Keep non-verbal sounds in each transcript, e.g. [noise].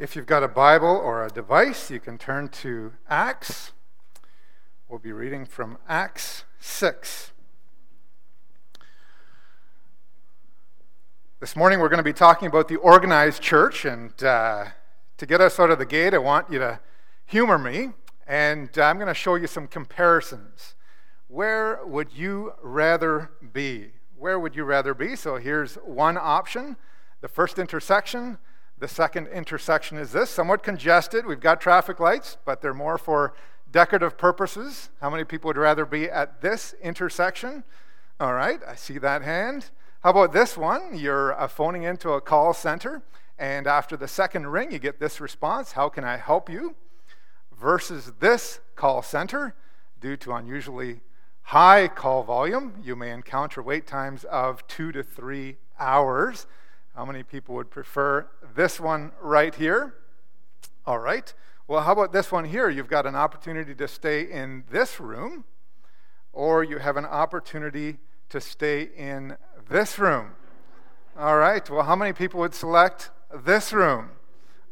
If you've got a Bible or a device, you can turn to Acts. We'll be reading from Acts 6. This morning we're going to be talking about the organized church, and uh, to get us out of the gate, I want you to humor me, and I'm going to show you some comparisons. Where would you rather be? Where would you rather be? So here's one option the first intersection the second intersection is this somewhat congested. We've got traffic lights, but they're more for decorative purposes. How many people would rather be at this intersection? All right, I see that hand. How about this one? You're uh, phoning into a call center, and after the second ring, you get this response How can I help you? Versus this call center, due to unusually high call volume, you may encounter wait times of two to three hours. How many people would prefer this one right here? All right. Well, how about this one here? You've got an opportunity to stay in this room, or you have an opportunity to stay in this room. All right. Well, how many people would select this room?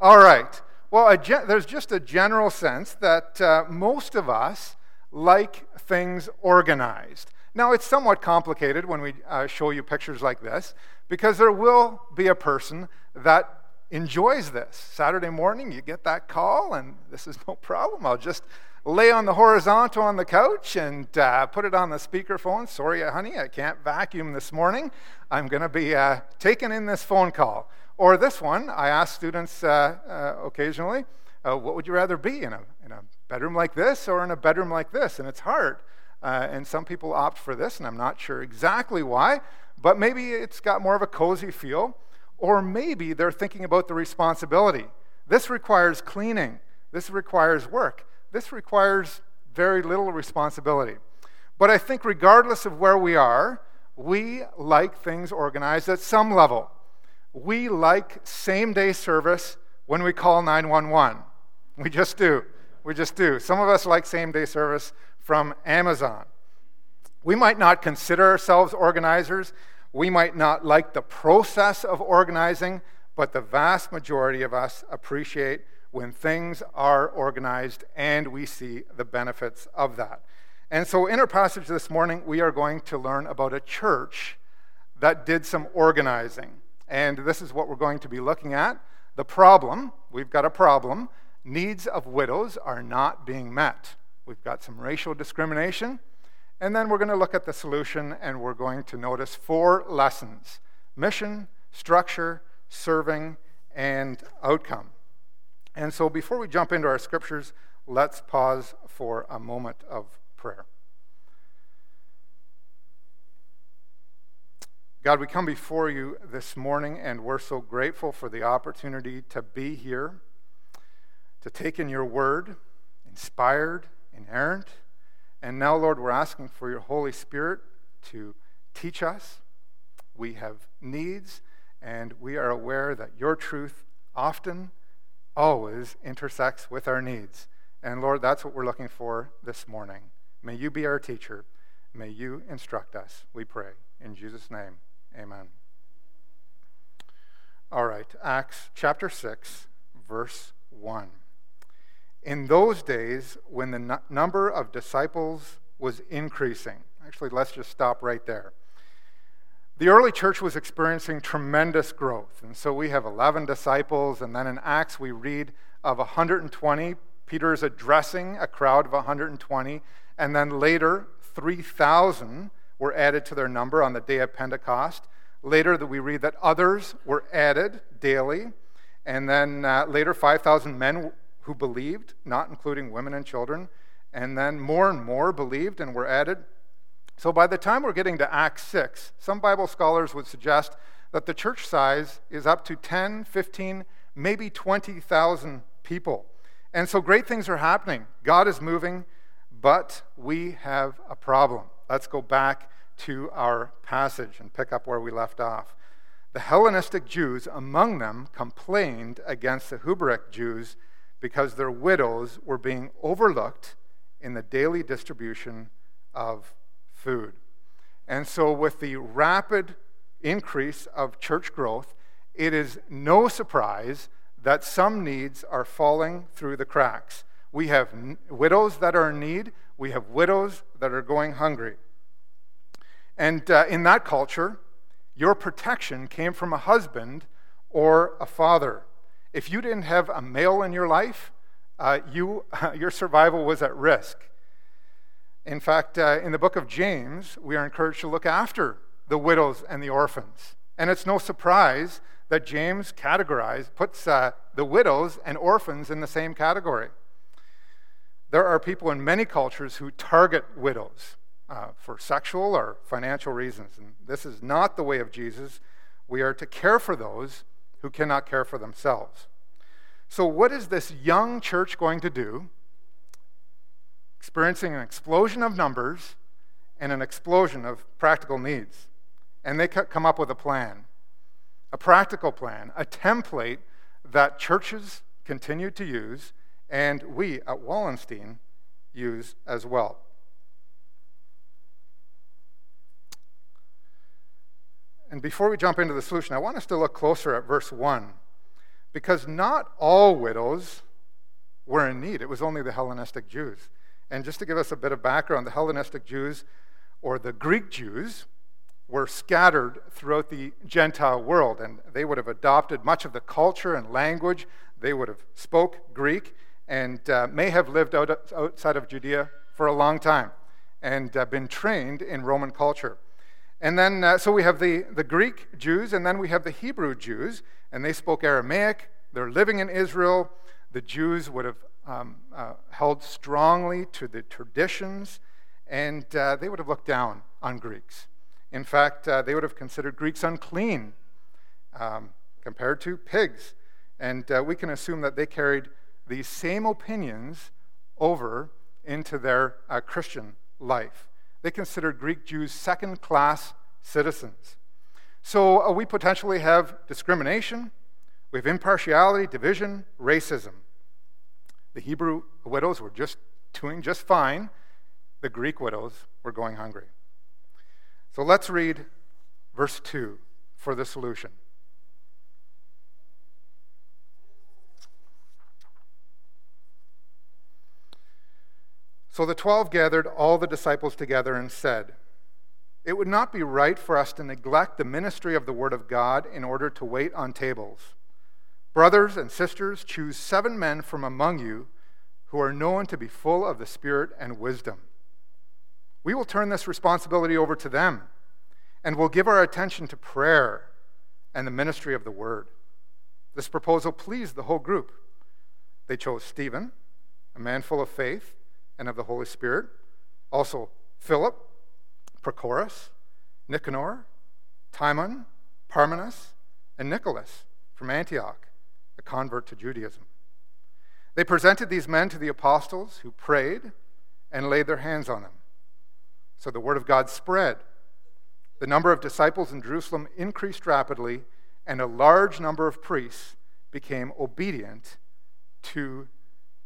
All right. Well, gen- there's just a general sense that uh, most of us like things organized. Now, it's somewhat complicated when we uh, show you pictures like this because there will be a person that enjoys this. Saturday morning, you get that call, and this is no problem. I'll just lay on the horizontal on the couch and uh, put it on the speakerphone. Sorry, honey, I can't vacuum this morning. I'm going to be uh, taking in this phone call. Or this one, I ask students uh, uh occasionally, uh, what would you rather be in a, in a bedroom like this or in a bedroom like this? And it's hard. Uh, and some people opt for this, and I'm not sure exactly why, but maybe it's got more of a cozy feel, or maybe they're thinking about the responsibility. This requires cleaning, this requires work, this requires very little responsibility. But I think, regardless of where we are, we like things organized at some level. We like same day service when we call 911. We just do. We just do. Some of us like same day service from Amazon. We might not consider ourselves organizers. We might not like the process of organizing, but the vast majority of us appreciate when things are organized and we see the benefits of that. And so, in our passage this morning, we are going to learn about a church that did some organizing. And this is what we're going to be looking at. The problem, we've got a problem, needs of widows are not being met. We've got some racial discrimination. And then we're going to look at the solution and we're going to notice four lessons mission, structure, serving, and outcome. And so before we jump into our scriptures, let's pause for a moment of prayer. God, we come before you this morning and we're so grateful for the opportunity to be here, to take in your word, inspired inerrant. And now, Lord, we're asking for your Holy Spirit to teach us. We have needs, and we are aware that your truth often, always intersects with our needs. And Lord, that's what we're looking for this morning. May you be our teacher. May you instruct us, we pray. In Jesus' name, amen. All right, Acts chapter 6, verse 1 in those days when the n- number of disciples was increasing. Actually, let's just stop right there. The early church was experiencing tremendous growth. And so we have 11 disciples, and then in Acts we read of 120. Peter is addressing a crowd of 120, and then later 3,000 were added to their number on the day of Pentecost. Later, we read that others were added daily, and then uh, later 5,000 men who believed, not including women and children, and then more and more believed and were added. So by the time we're getting to Acts 6, some Bible scholars would suggest that the church size is up to 10, 15, maybe 20,000 people. And so great things are happening. God is moving, but we have a problem. Let's go back to our passage and pick up where we left off. The Hellenistic Jews among them complained against the Hebraic Jews because their widows were being overlooked in the daily distribution of food. And so, with the rapid increase of church growth, it is no surprise that some needs are falling through the cracks. We have n- widows that are in need, we have widows that are going hungry. And uh, in that culture, your protection came from a husband or a father. If you didn't have a male in your life, uh, you, [laughs] your survival was at risk. In fact, uh, in the book of James, we are encouraged to look after the widows and the orphans. And it's no surprise that James categorizes, puts uh, the widows and orphans in the same category. There are people in many cultures who target widows uh, for sexual or financial reasons. And this is not the way of Jesus. We are to care for those who cannot care for themselves. So, what is this young church going to do? Experiencing an explosion of numbers and an explosion of practical needs. And they come up with a plan, a practical plan, a template that churches continue to use and we at Wallenstein use as well. And before we jump into the solution, I want us to look closer at verse 1 because not all widows were in need. It was only the Hellenistic Jews. And just to give us a bit of background, the Hellenistic Jews or the Greek Jews were scattered throughout the Gentile world, and they would have adopted much of the culture and language. They would have spoke Greek and uh, may have lived out, outside of Judea for a long time and uh, been trained in Roman culture. And then, uh, so we have the, the Greek Jews, and then we have the Hebrew Jews, and they spoke Aramaic. They're living in Israel. The Jews would have um, uh, held strongly to the traditions, and uh, they would have looked down on Greeks. In fact, uh, they would have considered Greeks unclean um, compared to pigs. And uh, we can assume that they carried these same opinions over into their uh, Christian life. They considered Greek Jews second class citizens. So uh, we potentially have discrimination, we have impartiality, division, racism. The Hebrew widows were just doing just fine, the Greek widows were going hungry. So let's read verse 2 for the solution. So the twelve gathered all the disciples together and said, It would not be right for us to neglect the ministry of the Word of God in order to wait on tables. Brothers and sisters, choose seven men from among you who are known to be full of the Spirit and wisdom. We will turn this responsibility over to them and will give our attention to prayer and the ministry of the Word. This proposal pleased the whole group. They chose Stephen, a man full of faith and of the Holy Spirit. Also, Philip, Prochorus, Nicanor, Timon, Parmenas, and Nicholas from Antioch, a convert to Judaism. They presented these men to the apostles who prayed and laid their hands on them. So the word of God spread. The number of disciples in Jerusalem increased rapidly, and a large number of priests became obedient to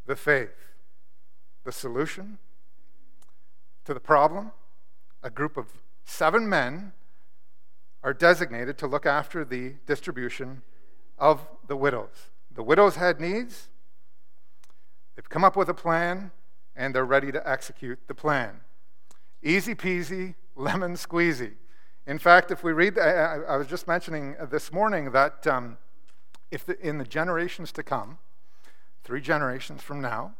the faith the solution to the problem. A group of seven men are designated to look after the distribution of the widows. The widows had needs, they've come up with a plan, and they're ready to execute the plan. Easy peasy, [laughs] lemon squeezy. In fact, if we read, I, was just mentioning this morning that um, if the, in the generations to come, three generations from now,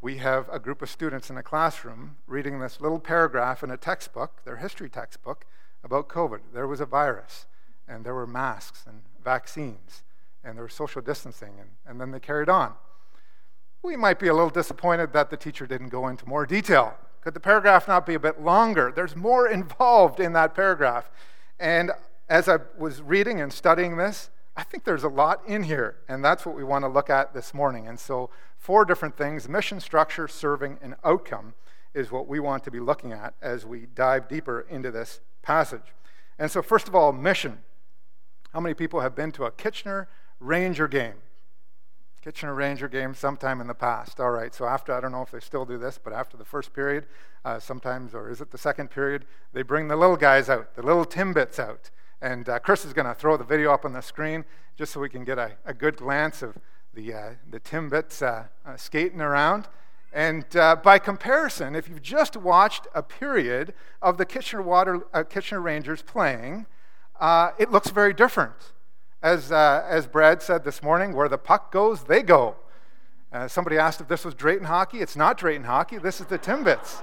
we have a group of students in a classroom reading this little paragraph in a textbook, their history textbook, about COVID. There was a virus, and there were masks and vaccines, and there was social distancing, and, and then they carried on. We might be a little disappointed that the teacher didn't go into more detail. Could the paragraph not be a bit longer? There's more [laughs] involved in that paragraph. And as I was reading and studying this, I think there's a lot in here, and that's what we want to look at this morning. And so, four different things mission, structure, serving, and outcome is what we want to be looking at as we dive deeper into this passage. And so, first of all, mission. How many people have been to a Kitchener Ranger game? Kitchener Ranger game sometime in the past. All right, so after, I don't know if they still do this, but after the first period, uh, sometimes, or is it the second period, they bring the little guys out, the little Timbits out And uh, Chris is going to throw the video up on the screen just so we can get a, a good glance of the, uh, the Timbits uh, uh, skating around. And uh, by comparison, if you've just watched a period of the Kitchener, Water, uh, Kitchener Rangers playing, it looks very different. As, as Brad said this morning, where the puck goes, they go. somebody asked if this was Drayton hockey. It's not Drayton hockey, this is the Timbits.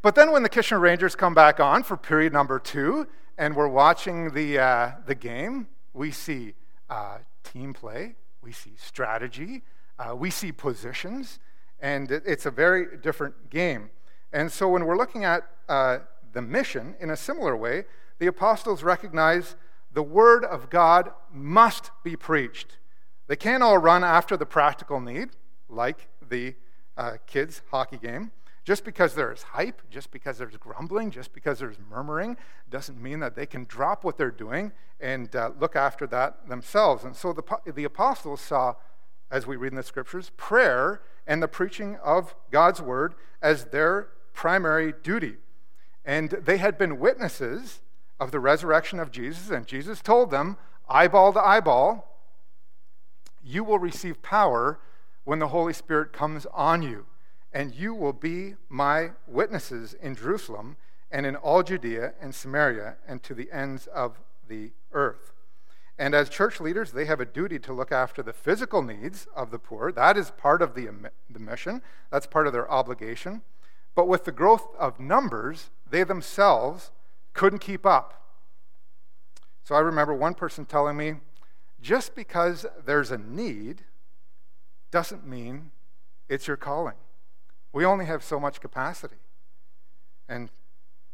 But then when the Kitchener Rangers come back on for period number two, and we're watching the, uh, the game, we see uh, team play, we see strategy, uh, we see positions, and it's a very different game. And so when we're looking at uh, the mission in a similar way, the apostles recognize the word of God must be preached. They can't all run after the practical need, like the uh, kids' hockey game. Just because there's hype, just because there's grumbling, just because there's murmuring, doesn't mean that they can drop what they're doing and uh, look after that themselves. And so the, the apostles saw, as we read in the scriptures, prayer and the preaching of God's word as their primary duty. And they had been witnesses of the resurrection of Jesus, and Jesus told them, eyeball to eyeball, you will receive power when the Holy Spirit comes on you and you will be my witnesses in Jerusalem and in all Judea and Samaria and to the ends of the earth. And as church leaders, they have a duty to look after the physical needs of the poor. That is part of the, the mission, that's part of their obligation. But with the growth of numbers, they themselves couldn't keep up. So I remember one person telling me just because there's a need doesn't mean it's your calling. We only have so much capacity. And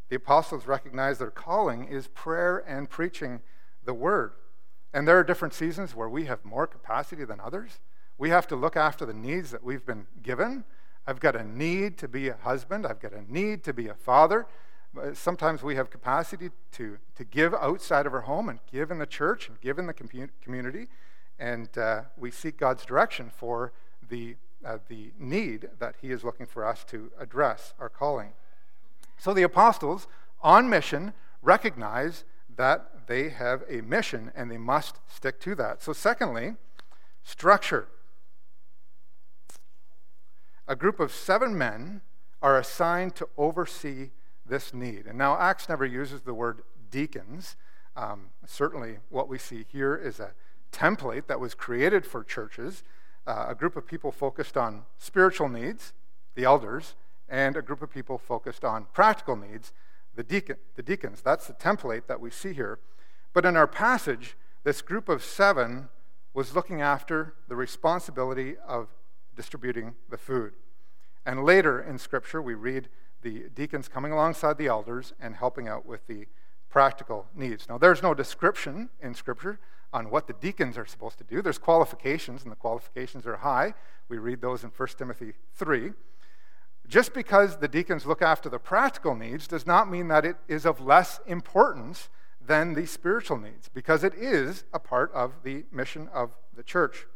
the apostles recognize their calling is prayer and preaching the word. And there are different seasons where we have more capacity than others. We have to look after the needs that we've been given. I've got a need to be a husband, I've got a need to be a father. Sometimes we have capacity to, to give outside of our home and give in the church and give in the community. And uh, we seek God's direction for the uh, the need that he is looking for us to address, our calling. So the apostles, on mission, recognize that they have a mission and they must stick to that. So, secondly, structure. A group of seven men are assigned to oversee this need. And now, Acts never uses the word deacons. Um, certainly, what we see here is a template that was created for churches uh, a group of people focused on spiritual needs, the elders, and a group of people focused on practical needs, the, deacon, the deacons. That's the template that we see here. But in our passage, this group of seven was looking after the responsibility of distributing the food. And later in Scripture, we read the deacons coming alongside the elders and helping out with the practical needs. Now, there's no description in Scripture on what the deacons are supposed to do. There's qualifications, and the qualifications are high. We read those in 1 Timothy 3. Just because the deacons look after the practical needs does not mean that it is of less importance than the spiritual needs, because it is a part of the mission of the church.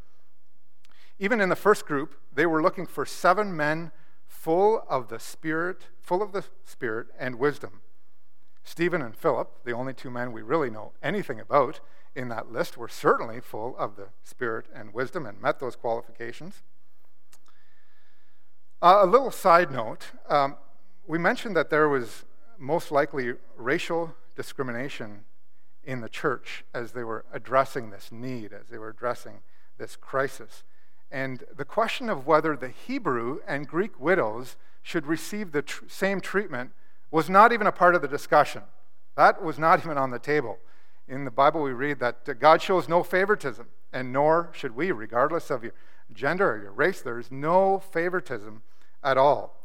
Even in the first group, they were looking for seven men full of the Spirit, full of the Spirit and wisdom. Stephen and Philip, the only two men we really know anything about in that list, were certainly full of the Spirit and wisdom and met those qualifications. Uh, a little side note um, we mentioned that there was most likely racial discrimination in the church as they were addressing this need, as they were addressing this crisis. And the question of whether the Hebrew and Greek widows should receive the tr- same treatment was not even a part of the discussion. That was not even on the table. In the Bible, we read that God shows no favoritism, and nor should we, regardless of your gender or your race. There is no favoritism at all.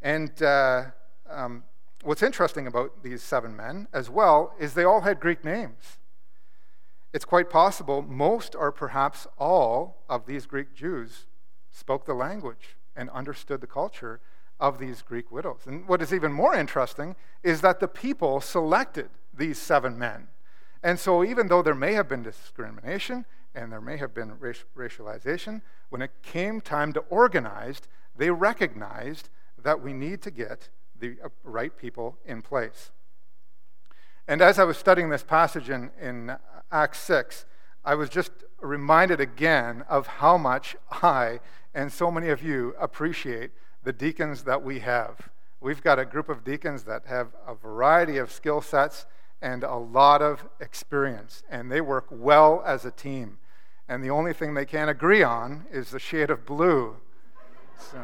And uh, um, what's interesting about these seven men as well is they all had Greek names. It's quite possible most or perhaps all of these Greek Jews spoke the language and understood the culture of these Greek widows. And what is even more interesting is that the people selected these seven men. And so, even though there may have been discrimination and there may have been racialization, when it came time to organize, they recognized that we need to get the uh, right people in place. And as I was studying this passage in, in Acts 6, I was just reminded again of how much I and so many of you appreciate the deacons that we have. We've got a group of deacons that have a variety of skill sets and a lot of experience, and they work well as a team. And the only thing they can't agree on is the shade of blue. So.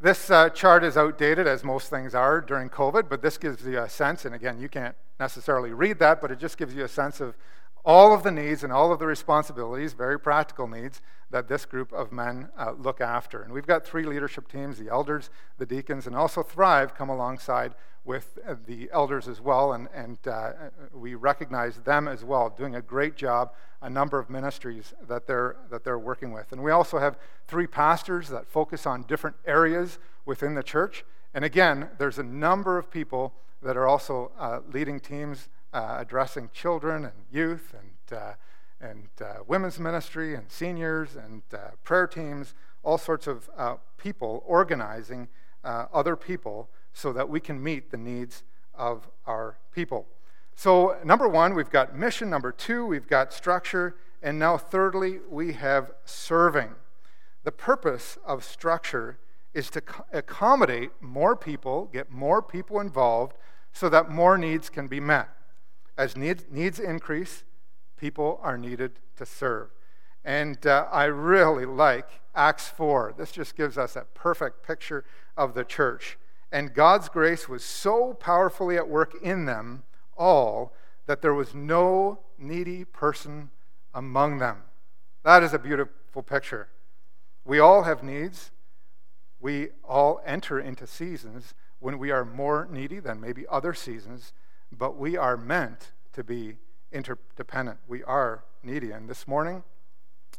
This uh, chart is outdated, as most things are during COVID, but this gives you a sense, and again, you can't necessarily read that, but it just gives you a sense of all of the needs and all of the responsibilities, very practical needs, that this group of men uh, look after. And we've got three leadership teams the elders, the deacons, and also Thrive come alongside with uh, the elders as well. And, and uh, we recognize them as well, doing a great job, a number of ministries that they're, that they're working with. And we also have three pastors that focus on different areas within the church. And again, there's a number of people that are also uh, leading teams uh, addressing children and youth and, uh, and uh, women's ministry and seniors and uh, prayer teams, all sorts of people organizing other people so that we can meet the needs of our people. So, number one, we've got mission. Number two, we've got structure. And now, thirdly, we have serving. The purpose of structure is to accommodate more people, get more people involved, so that more needs can be met. As needs, needs increase, people are needed to serve. And uh, I really like Acts 4. This just gives us a perfect picture of the church. And God's grace was so powerfully at work in them all that there was no needy person among them. That is a beautiful picture. We all have needs. We all enter into seasons when we are more needy than maybe other seasons but we are meant to be interdependent. We are needy. And this morning,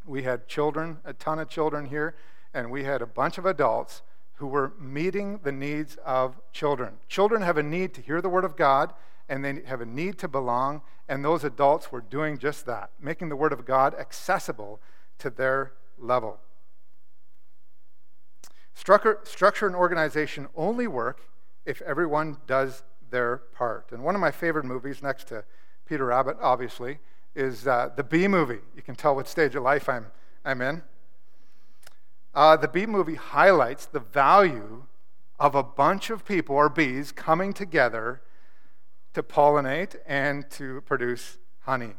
we had children, a ton of children here, and we had a bunch of adults who were meeting the needs of children. Children have a need to hear the Word of God, and they have a need to belong, and those adults were doing just that, making the Word of God accessible to their level. Structure, structure and organization only work if everyone does their part. And one of my favorite movies, next to Peter Rabbit, obviously, is uh, the Bee Movie. You can tell what stage of life I'm, I'm in. Uh, the Bee Movie highlights the value of a bunch of people, or bees, coming together to pollinate and to produce honey.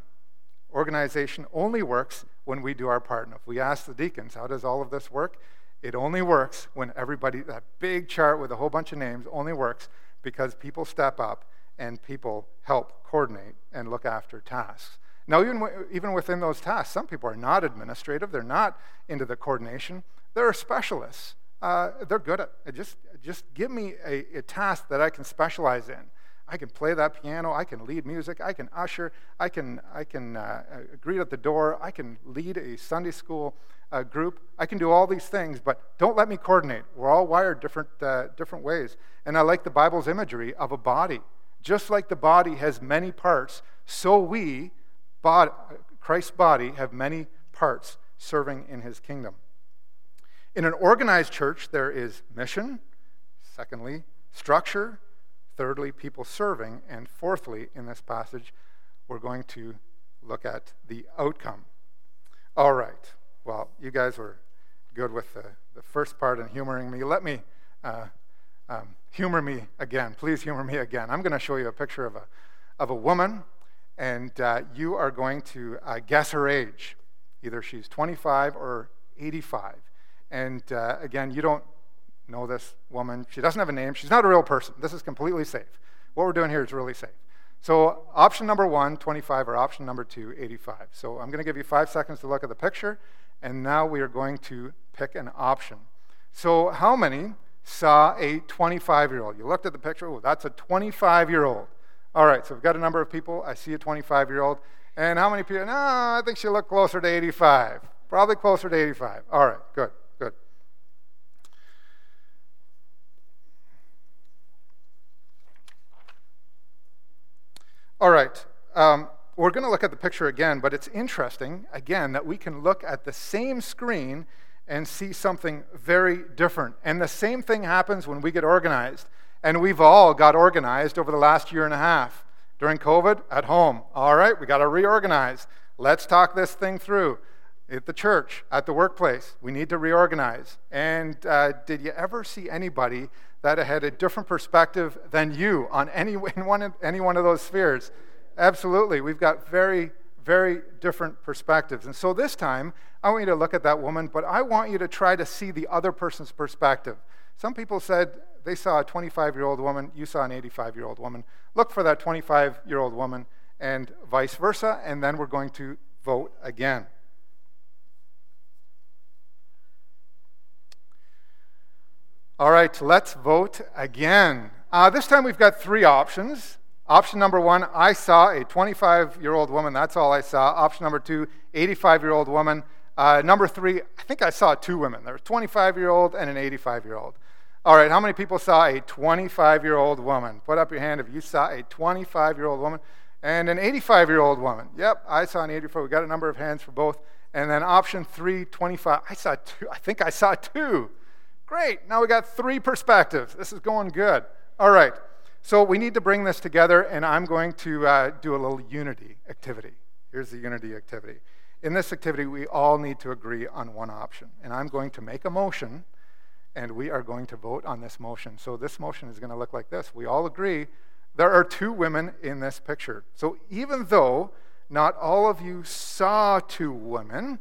Organization only works when we do our part. And if we ask the deacons, how does all of this work? It only works when everybody, that big chart with a whole bunch of names, only works because people step up and people help coordinate and look after tasks. Now, even, even within those tasks, some people are not administrative, they're not into the coordination, they're specialists. Uh, they're good at it. Just, just give me a, a task that I can specialize in. I can play that piano. I can lead music. I can usher. I can, I can uh, uh greet at the door. I can lead a Sunday school uh, group. I can do all these things, but don't let me coordinate. We're all wired different, uh, different ways. And I like the Bible's imagery of a body. Just like the body has many parts, so we, bod- Christ's body, have many parts serving in his kingdom. In an organized church, there is mission, secondly, structure, thirdly, people serving, and fourthly, in this passage, we're going to look at the outcome. All right. Well, you guys were good with the, the first part and humoring me. Let me uh, um, humor me again. Please humor me again. I'm going to show you a picture of a, of a woman, and uh, you are going to uh, guess her age. Either she's 25 or 85. And uh, again, you don't know this woman. She doesn't have a name. She's not a real person. This is completely safe. What we're doing here is really safe. So, option number one, 25, or option number two, 85. So, I'm going to give you five seconds to look at the picture, and now we are going to pick an option. So, how many saw a 25 year old? You looked at the picture, oh, that's a 25 year old. All right, so we've got a number of people. I see a 25 year old. And how many people? No, I think she looked closer to 85. Probably closer to 85. All right, good, good. All right. Um, we're going to look at the picture again, but it's interesting, again, that we can look at the same screen and see something very different. And the same thing happens when we get organized. And we've all got organized over the last year and a half. During COVID, at home. All right, we got to reorganize. Let's talk this thing through. At the church, at the workplace, we need to reorganize. And uh, did you ever see anybody that had a different perspective than you on any, [laughs] in one, any one of those spheres? Absolutely. We've got very, very different perspectives. And so this time, I want you to look at that woman, but I want you to try to see the other person's perspective. Some people said they saw a 25 year old woman, you saw an 85 year old woman. Look for that 25 year old woman and vice versa, and then we're going to vote again. All right, let's vote again. Uh, this time we've got three options. Option number one, I saw a 25 year old woman. That's all I saw. Option number two, 85 year old woman. Uh, number three, I think I saw two women. There was a 25 year old and an 85 year old. All right, how many people saw a 25 year old woman? Put up your hand if you saw a 25 year old woman and an 85 year old woman. Yep, I saw an 84. We got a number of hands for both. And then option three, 25. I saw two. I think I saw two. Great. Now we got three perspectives. This is going good. All right. So we need to bring this together, and I'm going to uh, do a little unity activity. Here's the unity activity. In this activity, we all need to agree on one option. And I'm going to make a motion and we are going to vote on this motion. So this motion is going to look like this. We all agree there are two women in this picture. So even though not all of you saw two women,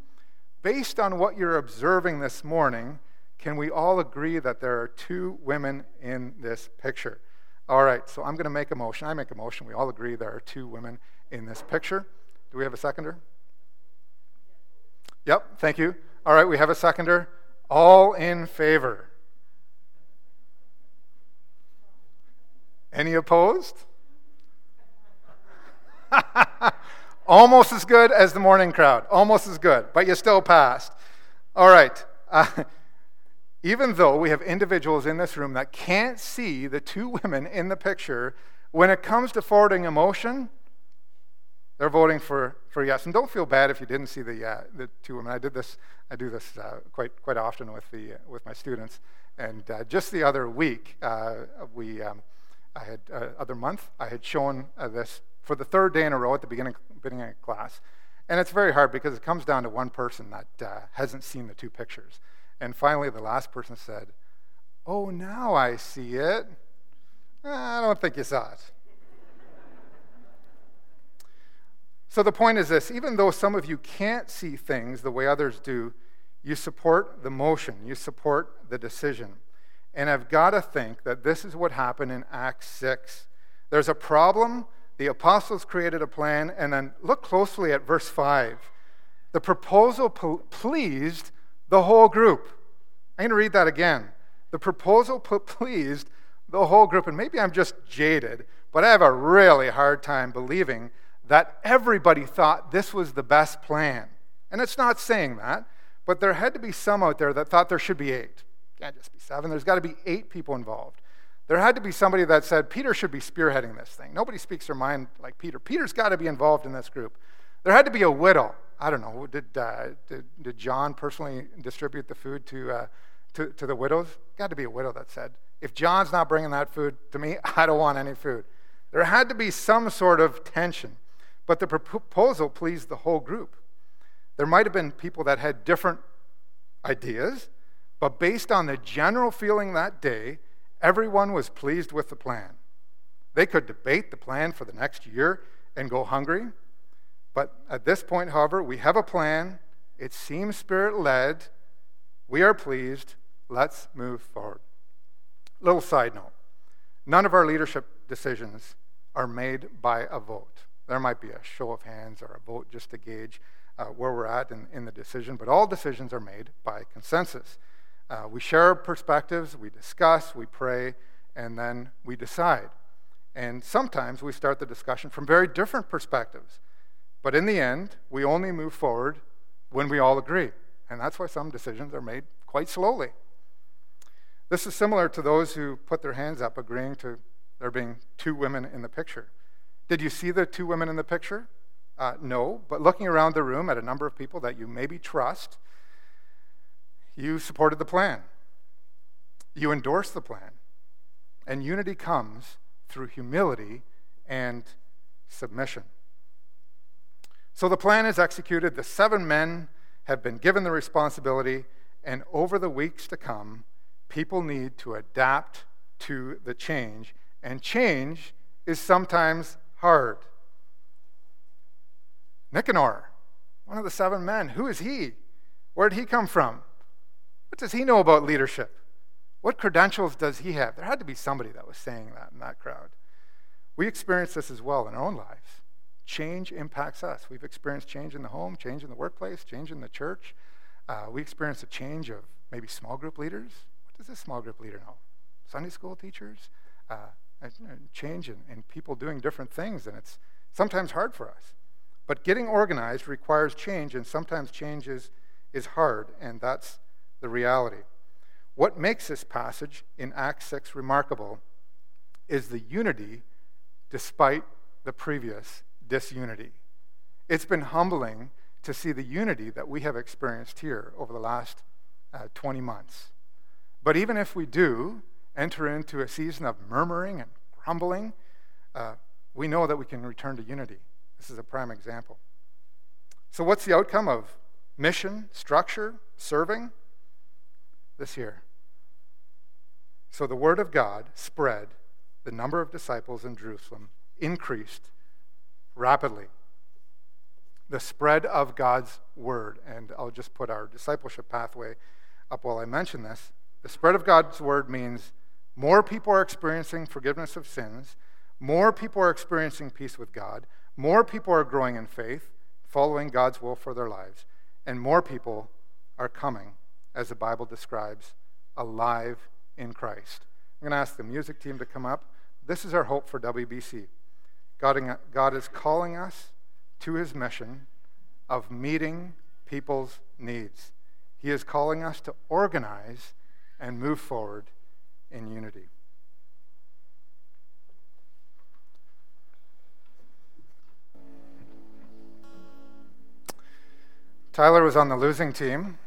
based on what you're observing this morning, can we all agree that there are two women in this picture? All right, so I'm going to make a motion. I make a motion. We all agree there are two women in this picture. Do we have a seconder? Yep, thank you. All right, we have a seconder. All in favor? Any opposed? [laughs] Almost as good as the morning crowd. Almost as good, but you still passed. All right. Uh, even though we have individuals in this room that can't see the two women in the picture, when it comes to forwarding emotion, they're voting for, for yes. And don't feel bad if you didn't see the, uh, the two women. I did this, I do this uh, quite, quite often with, the, uh, with my students. And uh, just the other week, uh, we, um, I had, uh, other month, I had shown this for the third day in a row at the beginning, beginning of class. And it's very hard because it comes down to one person that hasn't seen the two pictures. And finally, the last person said, Oh, now I see it. I don't think you saw it. So the point is this even though some of you can't see things the way others do, you support the motion, you support the decision. And I've got to think that this is what happened in Acts 6. There's a problem, the apostles created a plan, and then look closely at verse 5. The proposal pleased the whole group. I'm going to read that again. The proposal [laughs] pleased the whole group. And maybe I'm just jaded, but I have a really hard time believing that everybody thought this was the best plan. And it's not saying that, but there had to be some out there that thought there should be eight. Can't just be seven. There's got to be eight people involved. There had to be somebody that said, Peter should be spearheading this thing. Nobody speaks their mind like Peter. Peter's got to be involved in this group. There had to be a widow. I don't know. Did, uh, did, did, John personally distribute the food to, uh, to, to the widows? Got to be a widow that said, if John's not bringing that food to me, [laughs] I don't want any food. There had to be some sort of tension. But the proposal pleased the whole group. There might have been people that had different ideas, but based on the general feeling that day, everyone was pleased with the plan. They could debate the plan for the next year and go hungry. But at this point, however, we have a plan. It seems spirit led. We are pleased. Let's move forward. Little side note none of our leadership decisions are made by a vote. There might be a show of hands or a vote just to gauge uh, where we're at in, in, the decision, but all decisions are made by consensus. Uh, we share perspectives, we discuss, we pray, and then we decide. And sometimes we start the discussion from very different perspectives. But in the end, we only move forward when we all agree. And that's why some decisions are made quite slowly. This is similar to those who put their hands up agreeing to there being two women in the picture. Did you see the two women in the picture? Uh, no, but looking around the room at a number of people that you maybe trust, you supported the plan, you endorsed the plan. And unity comes through humility and submission. So the plan is executed. The seven men have been given the responsibility, and over the weeks to come, people need to adapt to the change. And change is sometimes hard. Nicanor, one of the seven men, who is he? Where did he come from? What does he know about leadership? What credentials does he have? There had to be somebody that was saying that in that crowd. We experience this as well in our own lives. Change impacts us. We've experienced change in the home, change in the workplace, change in the church. Uh, we experience a change of maybe small group leaders. What does a small group leader know? Sunday school teachers, uh, change in, in people doing different things, and it's sometimes hard for us. But getting organized requires change, and sometimes change is, is hard, and that's the reality. What makes this passage in Acts 6 remarkable is the unity despite the previous disunity. It's been humbling to see the unity that we have experienced here over the last uh, 20 months. But even if we do enter into a season of murmuring and grumbling, uh, we know that we can return to unity. This is a prime example. So, what's the outcome of mission, structure, serving? This here. So, the word of God spread, the number of disciples in Jerusalem increased rapidly. The spread of God's word, and I'll just put our discipleship pathway up while I mention this. The spread of God's word means more people are experiencing forgiveness of sins, more people are experiencing peace with God, more people are growing in faith, following God's will for their lives, and more people are coming, as the Bible describes, alive in Christ. I'm going to ask the music team to come up. This is our hope for WBC. God, is calling us to his mission of meeting people's needs. He is calling us to organize and move forward in unity. Tyler was on the losing team.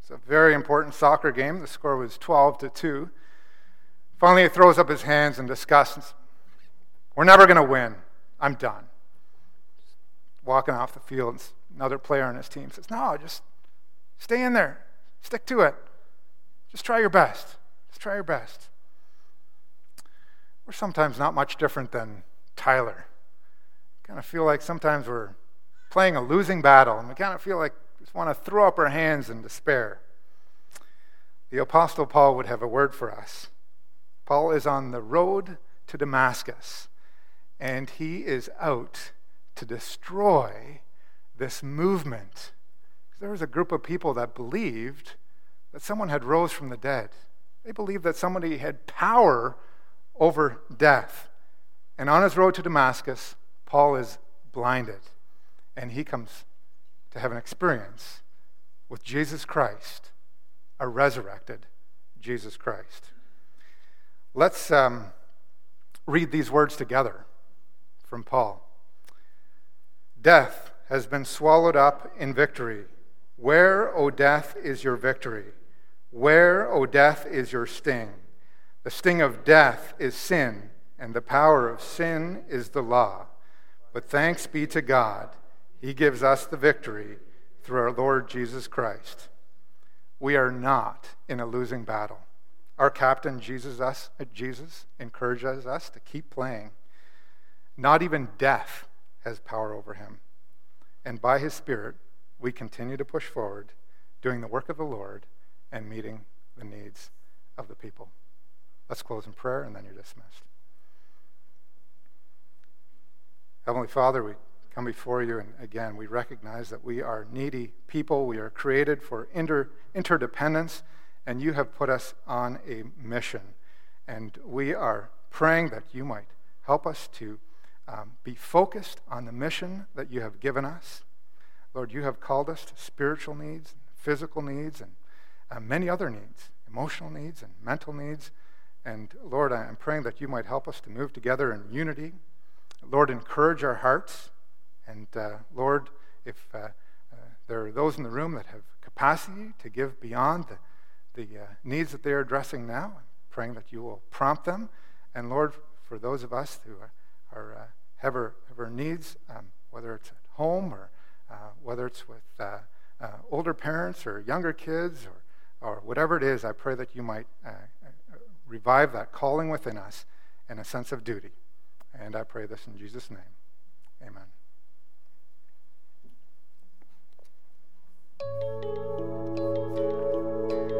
It's a very important soccer game. The score was 12 to 2. Finally, he throws up his hands in disgust. We're never going to win. I'm done. Walking off the field, another player on his team says, No, just stay in there. Stick to it. Just try your best. Just try your best. We're sometimes not much different than Tyler. Kind of feel like sometimes we're playing a losing battle, and we kind of feel like we just want to throw up our hands in despair. The Apostle Paul would have a word for us. Paul is on the road to Damascus, and he is out to destroy this movement. There was a group of people that believed that someone had rose from the dead. They believed that somebody had power over death. And on his road to Damascus, Paul is blinded and he comes to have an experience with Jesus Christ, a resurrected Jesus Christ. Let's um, read these words together from Paul. Death has been swallowed up in victory. Where, O death, is your victory? Where, O death, is your sting? The sting of death is sin, and the power of sin is the law. But thanks be to God he gives us the victory through our Lord Jesus Christ. We are not in a losing battle. Our captain, Jesus, us, Jesus encourages us to keep playing. Not even death has power over him. And by his Spirit, we continue to push forward, doing the work of the Lord and meeting the needs of the people. Let's close in prayer and then you're dismissed. Heavenly Father, we come before you. And again, we recognize that we are needy people. We are created for inter- interdependence, and you have put us on a mission. And we are praying that you might help us to um, be focused on the mission that you have given us. Lord, you have called us to spiritual needs, physical needs, and uh, many other needs, emotional needs and mental needs. And Lord, I am praying that you might help us to move together in unity. Lord, encourage our hearts and uh, Lord, if uh, uh, there are those in the room that have capacity to give beyond the, the uh, needs that they're addressing now. I'm praying that you will prompt them. And Lord, for those of us who are, are uh, have her, needs, um, whether it's at home or uh, whether it's with uh, uh, older parents or younger kids or, or whatever it is, I pray that you might uh, uh, revive that calling within us and a sense of duty. And I pray this in Jesus' name. Amen.